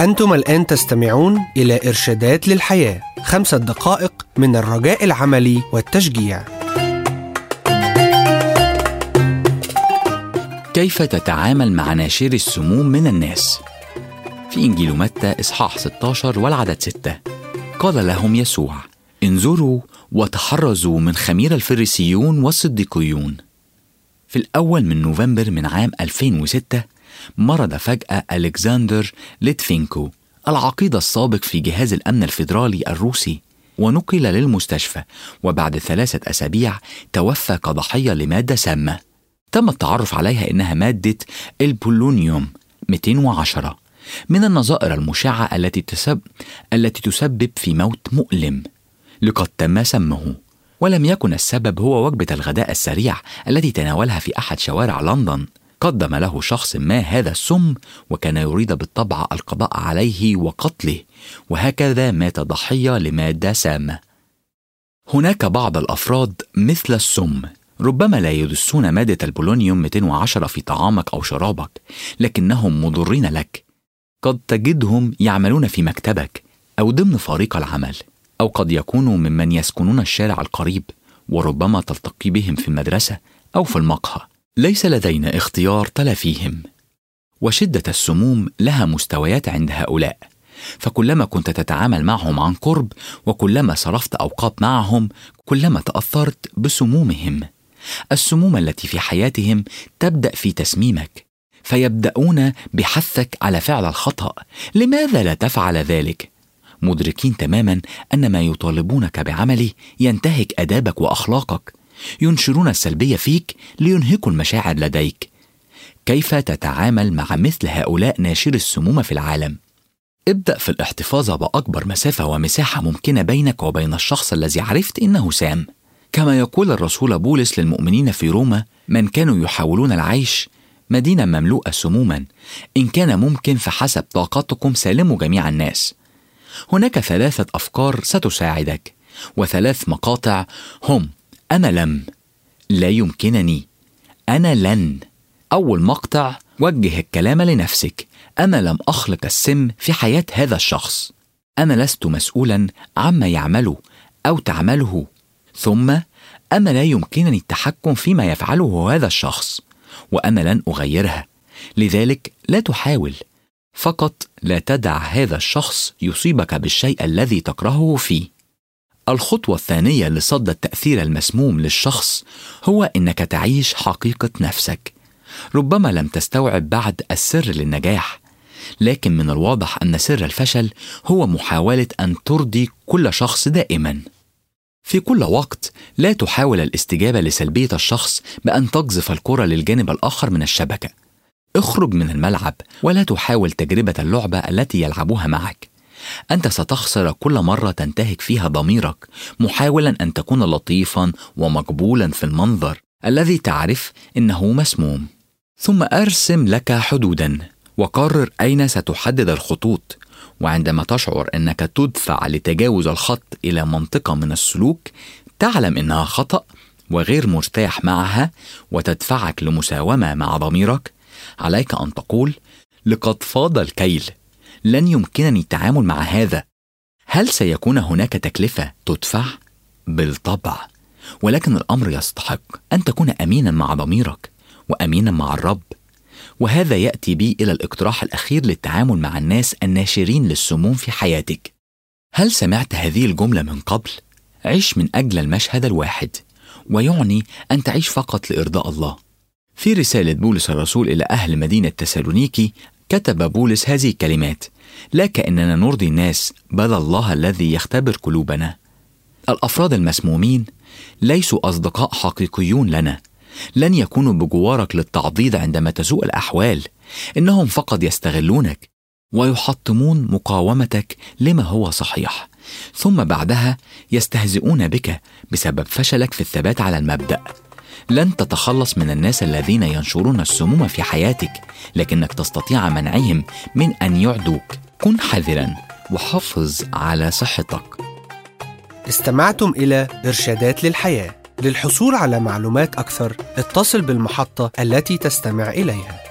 أنتم الآن تستمعون إلى إرشادات للحياة خمسة دقائق من الرجاء العملي والتشجيع. كيف تتعامل مع ناشر السموم من الناس؟ في إنجيل متى إصحاح 16 والعدد 6 قال لهم يسوع انظروا وتحرزوا من خمير الفريسيون والصديقيون. في الأول من نوفمبر من عام 2006 مرض فجأة ألكسندر ليتفينكو العقيد السابق في جهاز الأمن الفيدرالي الروسي ونقل للمستشفى وبعد ثلاثة أسابيع توفى كضحية لمادة سامة. تم التعرف عليها إنها مادة البولونيوم 210 من النظائر المشعة التي تسبب التي تسبب في موت مؤلم لقد تم سمه. ولم يكن السبب هو وجبة الغداء السريع التي تناولها في أحد شوارع لندن. قدم له شخص ما هذا السم وكان يريد بالطبع القضاء عليه وقتله وهكذا مات ضحية لمادة سامة. هناك بعض الأفراد مثل السم. ربما لا يدسون مادة البولونيوم 210 في طعامك أو شرابك لكنهم مضرين لك. قد تجدهم يعملون في مكتبك أو ضمن فريق العمل أو قد يكونوا ممن يسكنون الشارع القريب وربما تلتقي بهم في المدرسة أو في المقهى. ليس لدينا اختيار تلافيهم وشدة السموم لها مستويات عند هؤلاء. فكلما كنت تتعامل معهم عن قرب وكلما صرفت أوقات معهم كلما تأثرت بسمومهم. السموم التي في حياتهم تبدأ في تسميمك. فيبدأون بحثك على فعل الخطأ. لماذا لا تفعل ذلك؟ مدركين تماما أن ما يطالبونك بعمله ينتهك آدابك وأخلاقك. ينشرون السلبية فيك لينهكوا المشاعر لديك. كيف تتعامل مع مثل هؤلاء ناشر السموم في العالم؟ ابدأ في الاحتفاظ بأكبر مسافة ومساحة ممكنة بينك وبين الشخص الذي عرفت إنه سام. كما يقول الرسول بولس للمؤمنين في روما من كانوا يحاولون العيش مدينة مملوءة سموما إن كان ممكن فحسب طاقتكم سالموا جميع الناس. هناك ثلاثة أفكار ستساعدك وثلاث مقاطع هم أنا لم. لا يمكنني. أنا لن. أول مقطع وجه الكلام لنفسك. أنا لم أخلق السم في حياة هذا الشخص. أنا لست مسؤولا عما يعمله أو تعمله. ثم أنا لا يمكنني التحكم فيما يفعله هذا الشخص وأنا لن أغيرها لذلك لا تحاول. فقط لا تدع هذا الشخص يصيبك بالشيء الذي تكرهه فيه. الخطوة الثانية لصد التأثير المسموم للشخص هو إنك تعيش حقيقة نفسك. ربما لم تستوعب بعد السر للنجاح، لكن من الواضح أن سر الفشل هو محاولة أن ترضي كل شخص دائما. في كل وقت لا تحاول الاستجابة لسلبية الشخص بأن تقذف الكرة للجانب الآخر من الشبكة. اخرج من الملعب ولا تحاول تجربة اللعبة التي يلعبوها معك. أنت ستخسر كل مرة تنتهك فيها ضميرك محاولا أن تكون لطيفا ومقبولا في المنظر الذي تعرف إنه مسموم. ثم أرسم لك حدودا وقرر أين ستحدد الخطوط. وعندما تشعر إنك تدفع لتجاوز الخط إلى منطقة من السلوك تعلم إنها خطأ وغير مرتاح معها وتدفعك لمساومة مع ضميرك. عليك أن تقول لقد فاض الكيل. لن يمكنني التعامل مع هذا. هل سيكون هناك تكلفة تدفع؟ بالطبع. ولكن الأمر يستحق أن تكون امينا مع ضميرك وامينا مع الرب. وهذا يأتي بي إلى الاقتراح الأخير للتعامل مع الناس الناشرين للسموم في حياتك. هل سمعت هذه الجملة من قبل؟ عش من أجل المشهد الواحد ويعني أن تعيش فقط لإرضاء الله. في رسالة بولس الرسول إلى أهل مدينة تسالونيكي كتب بولس هذه الكلمات لا كأننا نرضي الناس بل الله الذي يختبر قلوبنا. الأفراد المسمومين ليسوا أصدقاء حقيقيون لنا لن يكونوا بجوارك للتعضيد عندما تسوء الأحوال إنهم فقط يستغلونك ويحطمون مقاومتك لما هو صحيح ثم بعدها يستهزئون بك بسبب فشلك في الثبات على المبدأ. لن تتخلص من الناس الذين ينشرون السموم في حياتك لكنك تستطيع منعهم من أن يعدوك. كن حذرا وحافظ على صحتك. استمعتم إلى إرشادات للحياة. للحصول على معلومات أكثر اتصل بالمحطة التي تستمع إليها.